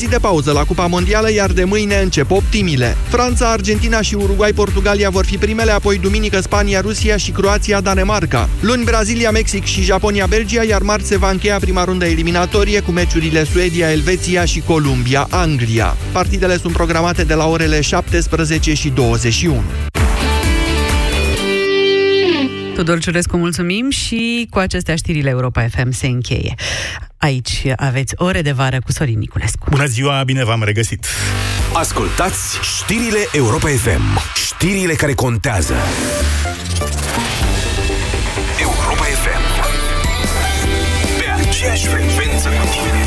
zi de pauză la Cupa Mondială, iar de mâine încep optimile. Franța, Argentina și Uruguay, Portugalia vor fi primele, apoi duminică Spania, Rusia și Croația, Danemarca. Luni Brazilia, Mexic și Japonia, Belgia, iar marți se va încheia prima rundă eliminatorie cu meciurile Suedia, Elveția și Columbia, Anglia. Partidele sunt programate de la orele 17 și 21. Tudor Ciurescu, mulțumim și cu acestea știrile Europa FM se încheie. Aici aveți ore de vară cu Sorin Niculescu. Bună ziua, bine v-am regăsit! Ascultați știrile Europa FM. Știrile care contează. Europa FM. Pe aceeași frecvență cu tine.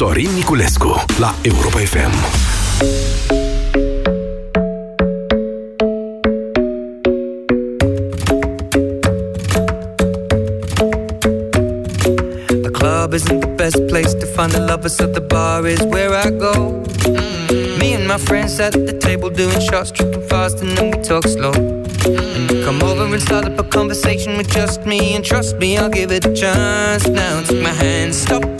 Sorin Niculescu la Europa FM. Club isn't the best place to find a lover, so the bar is where I go. Me and my friends at the table doing shots, tripping fast, and then we talk slow. And you come over and start up a conversation with just me, and trust me, I'll give it a chance. Now take my hand, stop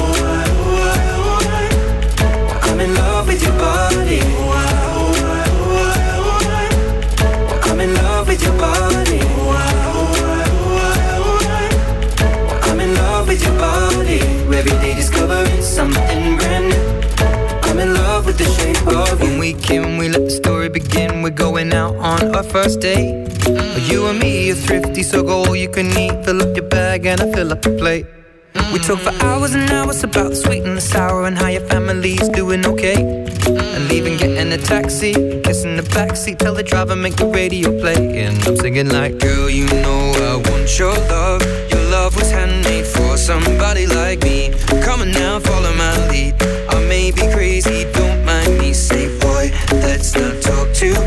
going out on our first date. You and me are thrifty, so go all you can eat. Fill up your bag and I fill up your plate. We talk for hours and hours about the sweet and the sour and how your family's doing okay. And leaving, getting a taxi, kissing the backseat, tell the driver make the radio play. And I'm singing like, girl, you know I want your love. Your love was handmade for somebody like me. Come on now, follow my lead. I may be crazy, don't mind me. Say, boy, let's not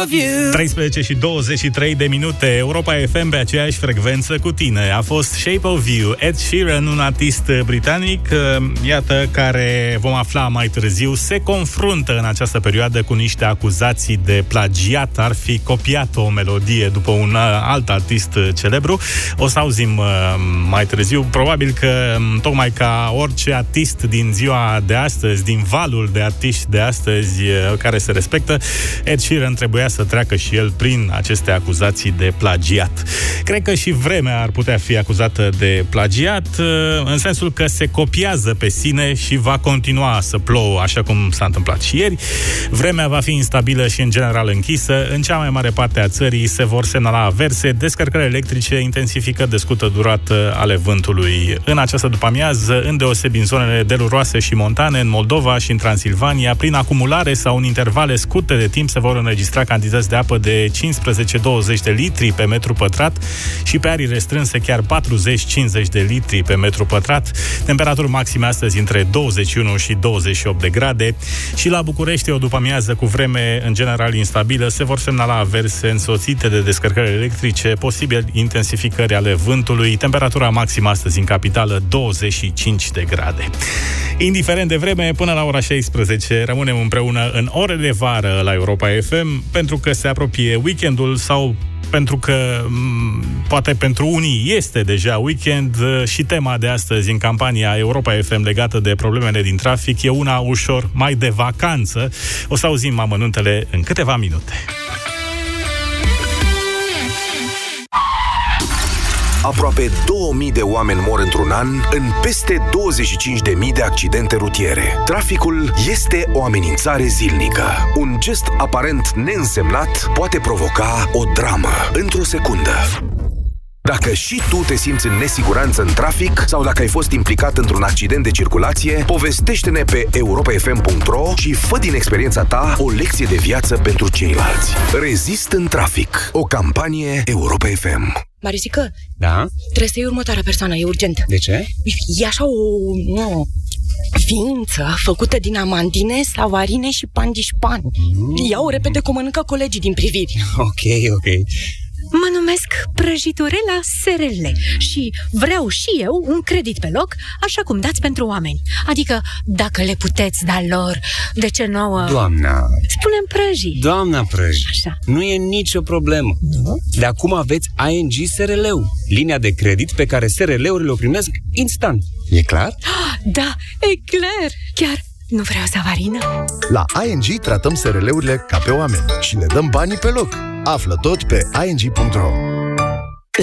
shape of you. 13 și 23 de minute, Europa FM pe aceeași frecvență cu tine. A fost Shape of You, Ed Sheeran, un artist britanic, uh, iată, care vom afla mai târziu, se confruntă în această perioadă cu niște acuzații de plagiat, ar fi copiat o melodie după un uh, alt artist celebru. O să auzim uh, mai târziu, probabil că um, tocmai ca orice artist din ziua de astăzi, din valul de artiști de astăzi uh, care se respectă, Ed Sheeran trebuia să treacă și el prin aceste acuzații de plagiat. Cred că și vremea ar putea fi acuzată de plagiat, uh, în sensul că se copiază pe sine și va continua să plouă, așa cum s-a întâmplat și ieri. Vremea va fi instabilă și în general închisă. În cea mai mare parte a țării se vor semnala averse, descărcări electrice, intensifică de scurtă durată ale vântului. În această după-amiază, îndeosebi în zonele deluroase și montane, în Moldova și în Transilvania, prin acumulare sau în intervale scurte de timp se vor înregistra înregistra cantități de apă de 15-20 de litri pe metru pătrat și pe arii restrânse chiar 40-50 de litri pe metru pătrat. Temperaturi maxime astăzi între 21 și 28 de grade și la București o după amiază cu vreme în general instabilă se vor semnala averse însoțite de descărcări electrice, posibil intensificări ale vântului, temperatura maximă astăzi în capitală 25 de grade. Indiferent de vreme, până la ora 16 rămânem împreună în ore de vară la Europa FM, pentru că se apropie weekendul sau pentru că m, poate pentru unii este deja weekend uh, și tema de astăzi în campania Europa FM legată de problemele din trafic e una ușor mai de vacanță. O să auzim amănuntele în câteva minute. Aproape 2000 de oameni mor într-un an în peste 25.000 de accidente rutiere. Traficul este o amenințare zilnică. Un gest aparent neînsemnat poate provoca o dramă într-o secundă. Dacă și tu te simți în nesiguranță în trafic sau dacă ai fost implicat într-un accident de circulație, povestește-ne pe europafm.ro și fă din experiența ta o lecție de viață pentru ceilalți. Rezist în trafic. O campanie Europa FM. Marisică, Da? trebuie să iei următoarea persoană, e urgent. De ce? E așa o... Nu, ființă făcută din amandine, savarine și pandișpan. Mm. Ia-o repede că o mănâncă colegii din priviri. Ok, ok. Mă numesc Prăjiturela SRL și vreau și eu un credit pe loc, așa cum dați pentru oameni. Adică, dacă le puteți da lor, de ce nouă... Doamna, Spunem prăjii. doamna Prăji, Așa. nu e nicio problemă. De acum aveți ING SRL-ul, linia de credit pe care SRL-urile o primesc instant. E clar? Da, e clar. Chiar nu vreau savarină? La ING tratăm SRL-urile ca pe oameni și le dăm banii pe loc. Află tot pe ing.ro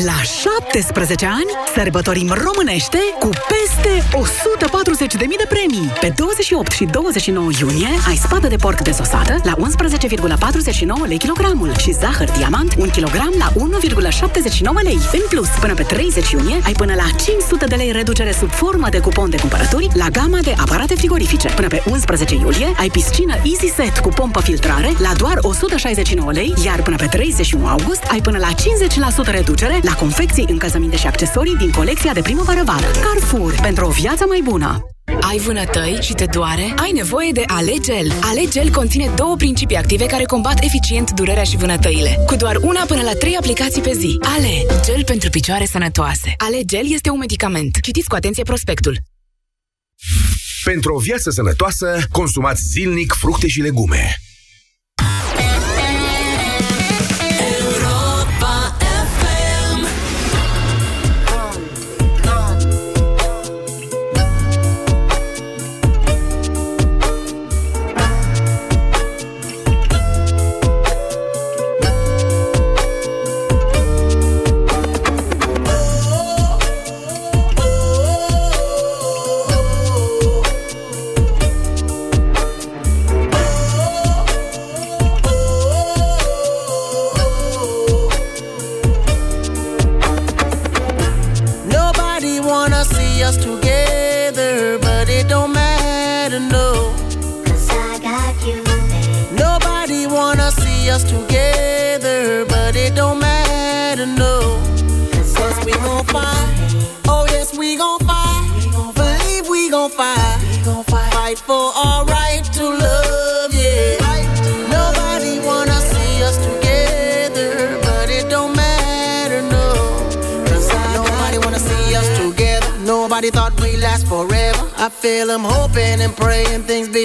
La 17 ani sărbătorim românește cu peste 140.000 de premii. Pe 28 și 29 iunie ai spată de porc dezosată la 11,49 lei kilogramul și zahăr diamant 1 kg la 1,79 lei. În plus, până pe 30 iunie ai până la 500 de lei reducere sub formă de cupon de cumpărături la gama de aparate frigorifice. Până pe 11 iulie ai piscină Easy Set cu pompă filtrare la doar 169 lei, iar până pe 31 august ai până la 50% reducere la confecții, încălzăminte și accesorii din colecția de primăvară-vară. Carrefour, pentru o viață mai bună! Ai vânătăi și te doare? Ai nevoie de Alegel. Alegel conține două principii active care combat eficient durerea și vânătăile. Cu doar una până la trei aplicații pe zi. Ale, gel pentru picioare sănătoase. Alegel este un medicament. Citiți cu atenție prospectul. Pentru o viață sănătoasă, consumați zilnic fructe și legume.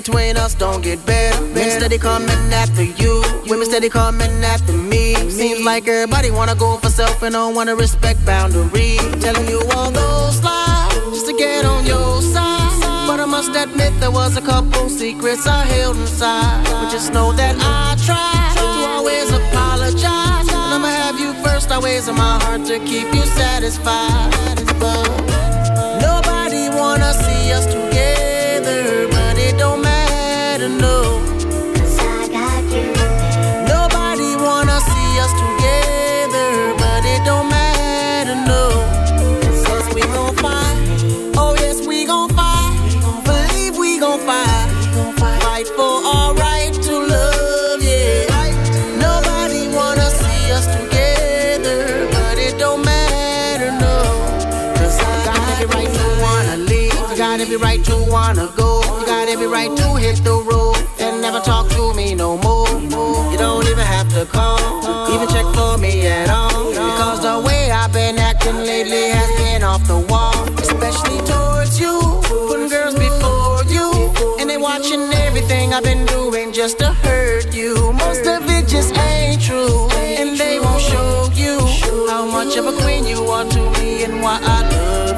Between us don't get better. Men steady coming after you. Women steady coming after me. Seems like everybody wanna go for self and don't wanna respect boundaries. Telling you all those lies just to get on your side. But I must admit there was a couple secrets I held inside. But just know that I tried to always apologize. And I'ma have you first always in my heart to keep you satisfied. But nobody wanna see us together, even check for me at all. Because the way I've been acting lately has been off the wall, especially towards you. Putting girls before you, and they watching everything I've been doing just to hurt you. Most of it just ain't true, and they won't show you how much of a queen you are to me and why I love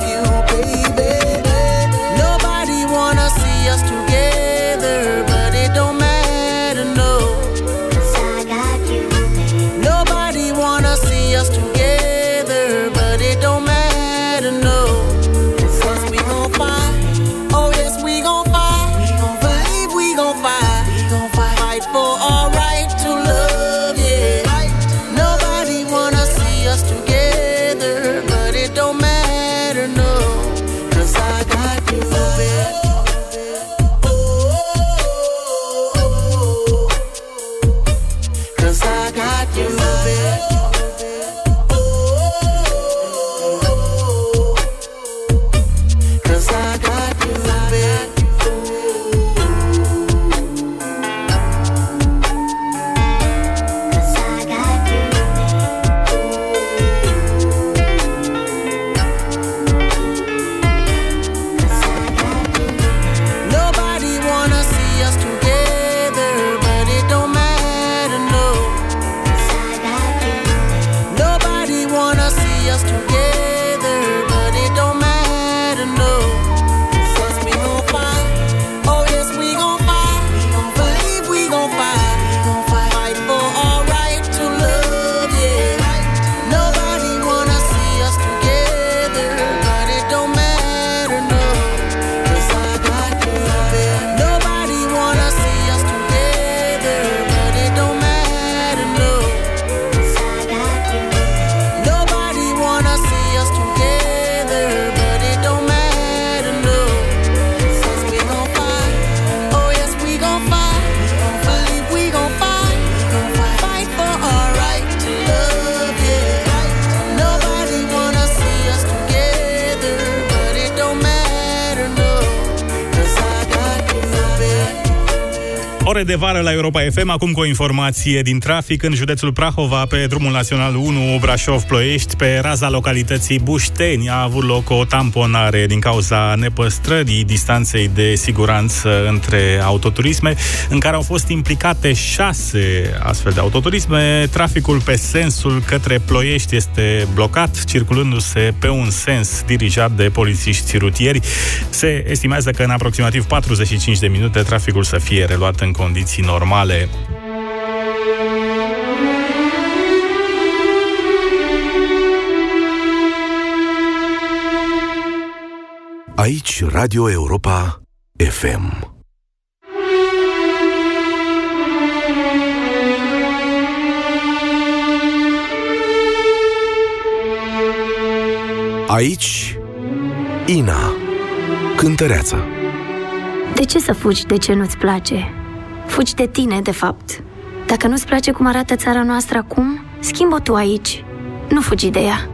Ore de vară la Europa FM, acum cu o informație din trafic în județul Prahova, pe drumul național 1 Brașov-Ploiești, pe raza localității Bușteni a avut loc o tamponare din cauza nepăstrării distanței de siguranță între autoturisme, în care au fost implicate șase astfel de autoturisme. Traficul pe sensul către Ploiești este blocat, circulându-se pe un sens dirijat de polițiști rutieri. Se estimează că în aproximativ 45 de minute traficul să fie reluat în condiții normale. Aici Radio Europa FM. Aici Ina, cântăreață. De ce să fugi de ce nu-ți place? Fugi de tine, de fapt. Dacă nu-ți place cum arată țara noastră acum, schimbă tu aici. Nu fugi de ea.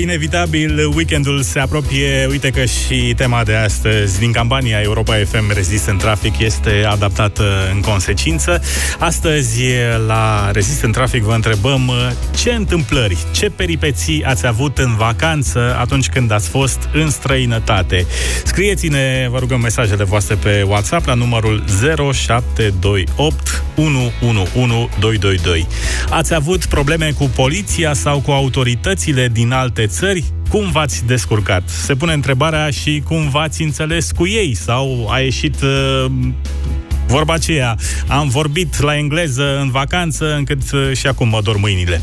Inevitabil, weekendul se apropie. Uite că și tema de astăzi din campania Europa FM Rezist în trafic este adaptată în consecință. Astăzi, la Rezist în trafic, vă întrebăm ce întâmplări, ce peripeții ați avut în vacanță atunci când ați fost în străinătate. Scrieți-ne, vă rugăm, mesajele voastre pe WhatsApp la numărul 0728 111 222. Ați avut probleme cu poliția sau cu autoritățile din alte țări? Cum v-ați descurcat? Se pune întrebarea și cum v-ați înțeles cu ei sau a ieșit uh, Vorba aceea, am vorbit la engleză în vacanță încât uh, și acum mă dor mâinile.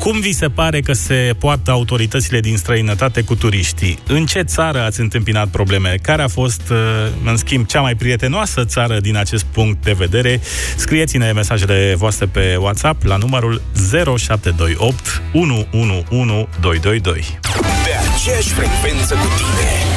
Cum vi se pare că se poartă autoritățile din străinătate cu turiștii? În ce țară ați întâmpinat probleme? Care a fost, uh, în schimb, cea mai prietenoasă țară din acest punct de vedere? Scrieți-ne mesajele voastre pe WhatsApp la numărul 0728 111 222. Pe aceeași frecvență cu tine.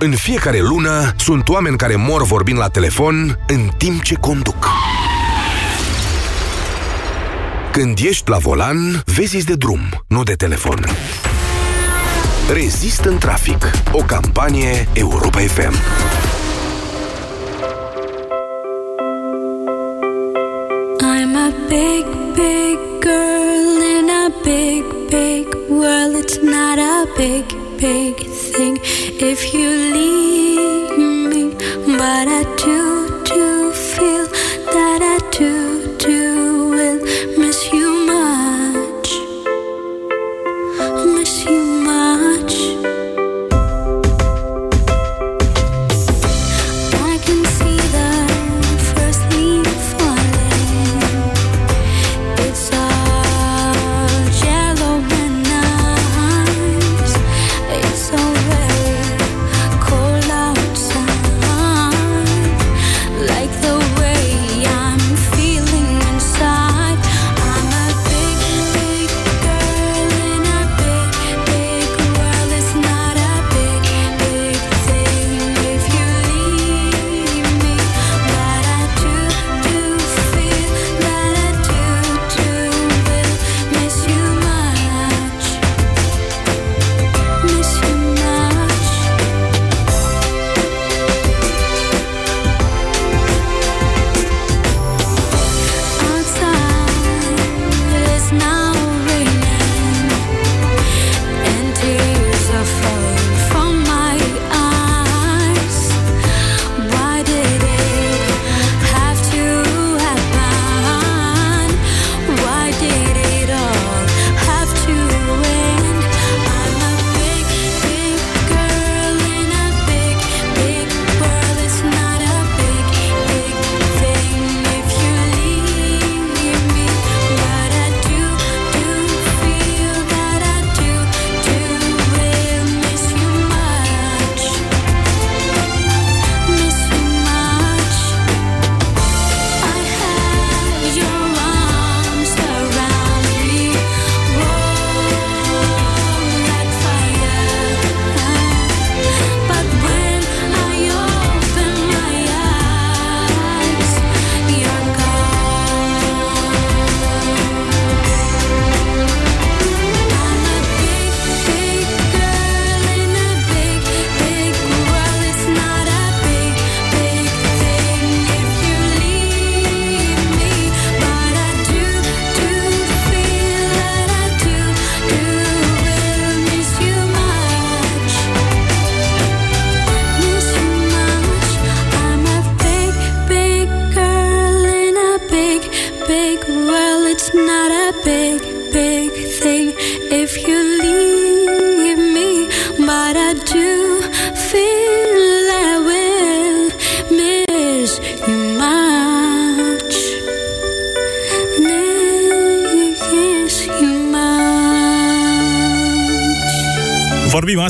În fiecare lună sunt oameni care mor vorbind la telefon în timp ce conduc. Când ești la volan, vezi de drum, nu de telefon. Rezist în trafic. O campanie Europa FM. I'm a big, big big, big world. It's not a big, big thing if you leave me. But I do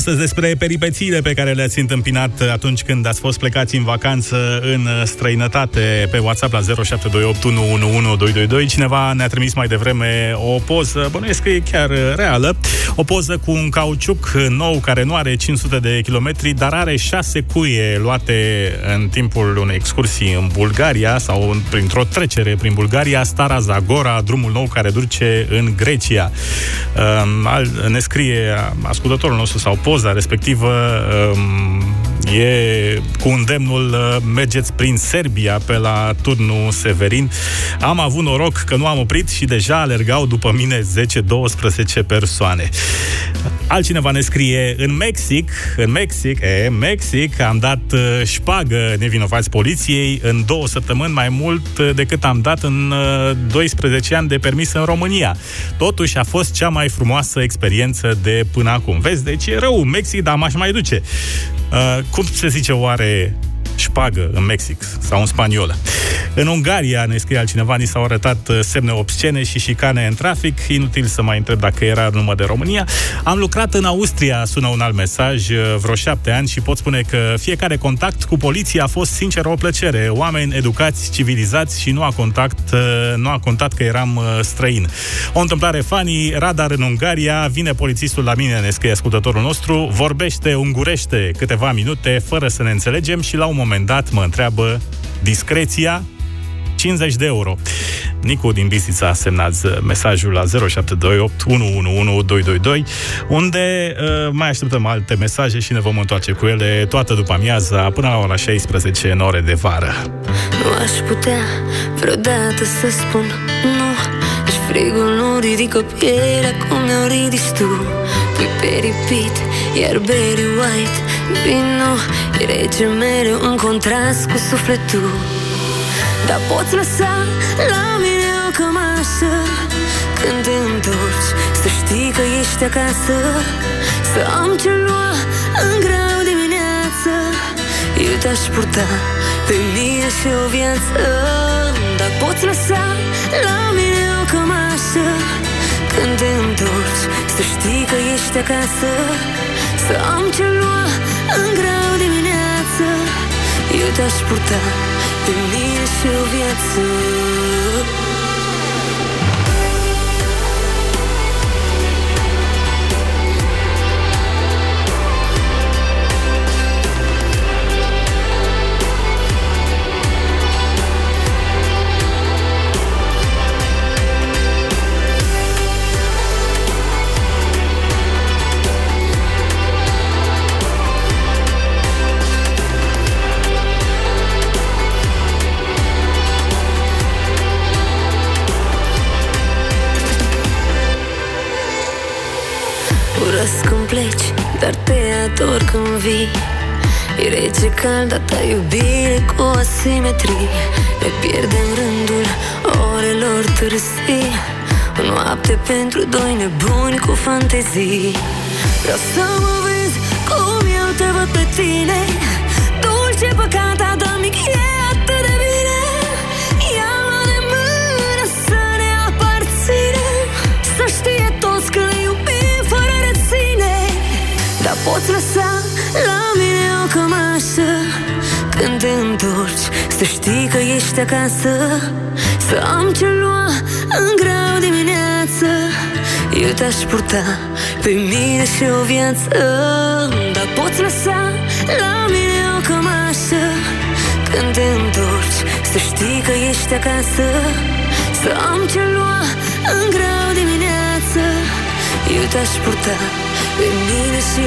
astăzi despre peripețiile pe care le-ați întâmpinat atunci când ați fost plecați în vacanță în străinătate pe WhatsApp la 0728111222. Cineva ne-a trimis mai devreme o poză, bănuiesc că e chiar reală, o poză cu un cauciuc nou care nu are 500 de kilometri, dar are șase cuie luate în timpul unei excursii în Bulgaria sau în- printr-o trecere prin Bulgaria, Stara Zagora, drumul nou care duce în Grecia. Um, al- ne scrie ascultătorul nostru sau poza respectivă um, e cu îndemnul uh, mergeți prin Serbia pe la turnul Severin. Am avut noroc că nu am oprit și deja alergau după mine 10-12 persoane. Altcineva ne scrie, în Mexic, în Mexic, e, Mexic, am dat uh, șpagă nevinovați poliției în două săptămâni mai mult uh, decât am dat în uh, 12 ani de permis în România. Totuși a fost cea mai frumoasă experiență de până acum. Vezi, deci e rău în Mexic, dar m-aș mai duce. Uh, cum se zice oare șpagă în Mexic sau în spaniolă. În Ungaria, ne scrie altcineva, ni s-au arătat uh, semne obscene și șicane în trafic. Inutil să mai întreb dacă era numai de România. Am lucrat în Austria, sună un alt mesaj, uh, vreo șapte ani și pot spune că fiecare contact cu poliția a fost sincer o plăcere. Oameni educați, civilizați și nu a contact, uh, nu a contat că eram uh, străin. O întâmplare funny, radar în Ungaria, vine polițistul la mine, ne scrie ascultătorul nostru, vorbește ungurește câteva minute fără să ne înțelegem și la un moment dat mă întreabă discreția 50 de euro. Nicu din Bistrița a semnat uh, mesajul la 0728 111 222 unde uh, mai așteptăm alte mesaje și ne vom întoarce cu ele toată după amiaza până la ora 16 în ore de vară. Nu aș putea vreodată să spun nu Și frigul nu ridică pielea cum mi-o ridici tu Pui pe repeat, iar Barry White Vino, e rece mereu în contrast cu sufletul. Dar poți lăsa la mine o cămașă Când te întorci, să știi că ești acasă. Să am ce lua în grau dimineață Eu te-aș purta pe mine și o viață. Dar poți lăsa la mine o cămașă Când te întorci, să știi că ești acasă. Să am ce lua în grau dimineață. Eu te-aș purta pe mine și o viață ador când vii. E rece cald, a ta iubire cu asimetrie. Ne pierdem rândul orelor târzii O noapte pentru doi nebuni cu fantezii. Vreau să mă vezi cum eu te văd pe tine. Dulce păcata, dar mic Dar poți lăsa la mine o cămașă Când te întorci Să știi că ești acasă. Să am ce lua în grau dimineață. Eu te-aș purta pe mine și o viață. Dar poți lăsa la mine o cămașă Când te întorci Să știi că ești acasă. Să am ce lua în grau dimineață. Eu te-aș purta pe mine și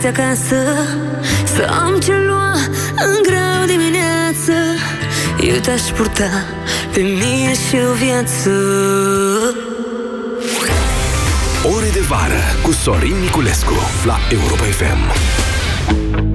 ești acasă Să am ce lua în grau dimineață Eu te-aș purta pe mine și o viață Ore de vară cu Sorin Niculescu la Europa FM.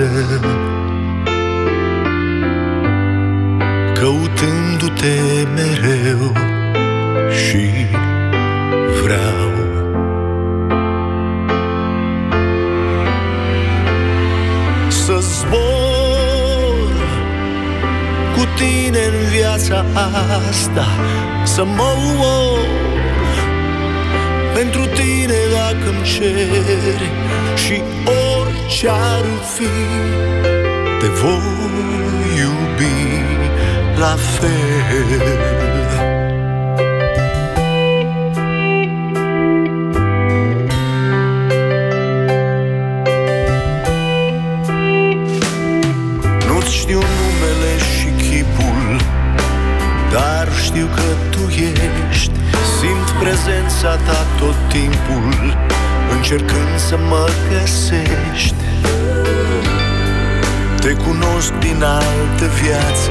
Viață Căutându-te mereu Și vreau. Să zbor cu tine în viața asta Să mă uor pentru tine dacă-mi ceri Și orice ar fi Te voi iubi la fel. Nu-ți știu numele și chipul Dar știu că tu ești. Simt prezența ta tot timpul Încercând să mă găsești Te cunosc din altă viață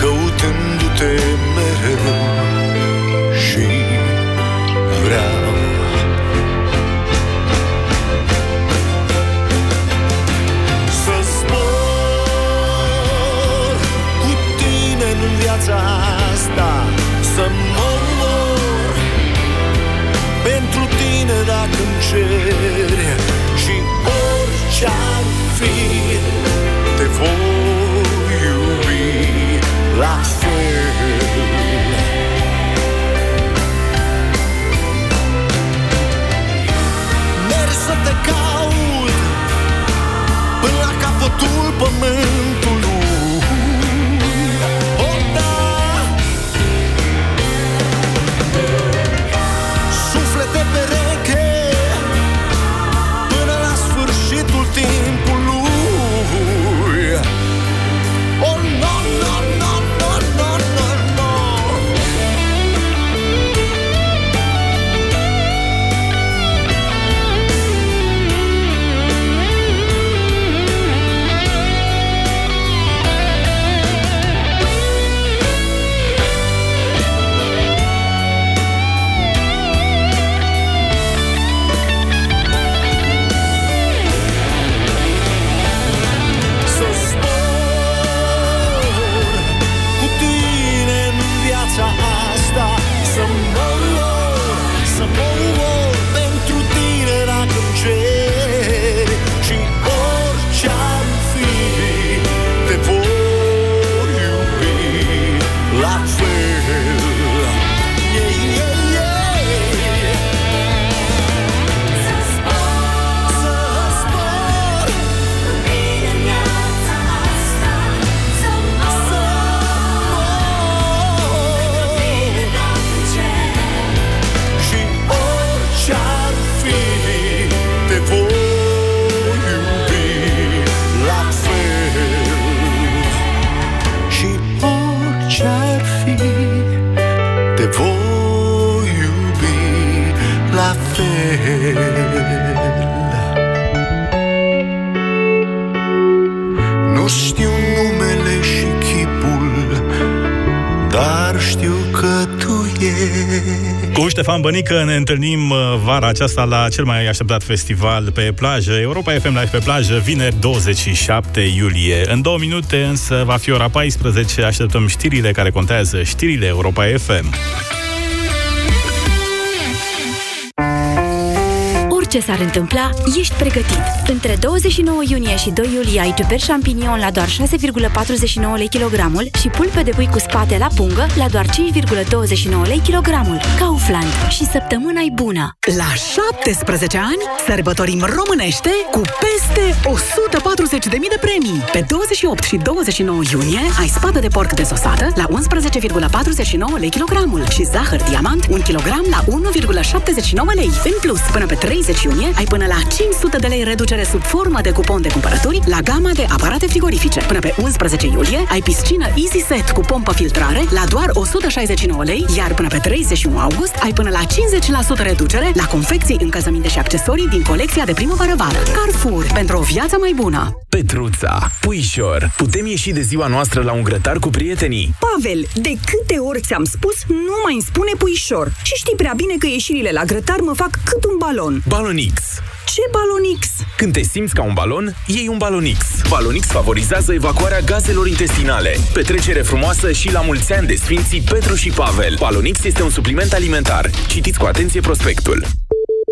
Căutându-te mereu Și vreau. Să zbor cu tine în viața asta Să mă mor pentru tine dacă îmi ceri Și orice ar fi Bănică ne întâlnim uh, vara aceasta la cel mai așteptat festival pe plajă, Europa FM Live pe plajă, vineri 27 iulie. În două minute însă va fi ora 14, așteptăm știrile care contează, știrile Europa FM. Orice s-ar întâmpla, ești pregătit. Între 29 iunie și 2 iulie ai tuper champignon la doar 6,49 lei kilogramul și pulpe de pui cu spate la pungă la doar 5,29 lei kilogramul. Kaufland. Și săptămâna e bună! La 17 ani sărbătorim românește cu peste 140.000 de premii. Pe 28 și 29 iunie ai spată de porc desosată la 11,49 lei kilogramul și zahăr diamant 1 kg la 1,79 lei. În plus, până pe 31 iunie ai până la 500 de lei reducere sub formă de cupon de cumpărături la gama de aparate frigorifice. Până pe 11 iulie ai piscină Easy Set cu pompă filtrare la doar 169 lei, iar până pe 31 august ai până la 50% reducere la confecții, încălzăminte și accesorii din colecția de primăvară-vară. Carrefour, pentru o viață mai bună! Petruța, puișor, putem ieși de ziua noastră la un grătar cu prietenii? Pavel, de câte ori ți-am spus, nu mai îmi spune puișor. Și știi prea bine că ieșirile la grătar mă fac cât un balon. Balonix. Ce balonix? Când te simți ca un balon, iei un Balonix. Balonix favorizează evacuarea gazelor intestinale. Petrecere frumoasă și la mulți ani de Sfinții Petru și Pavel. Balonix este un supliment alimentar. Citiți cu atenție prospectul.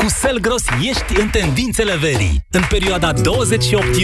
Cu Selgros ești în tendințele verii. În perioada 28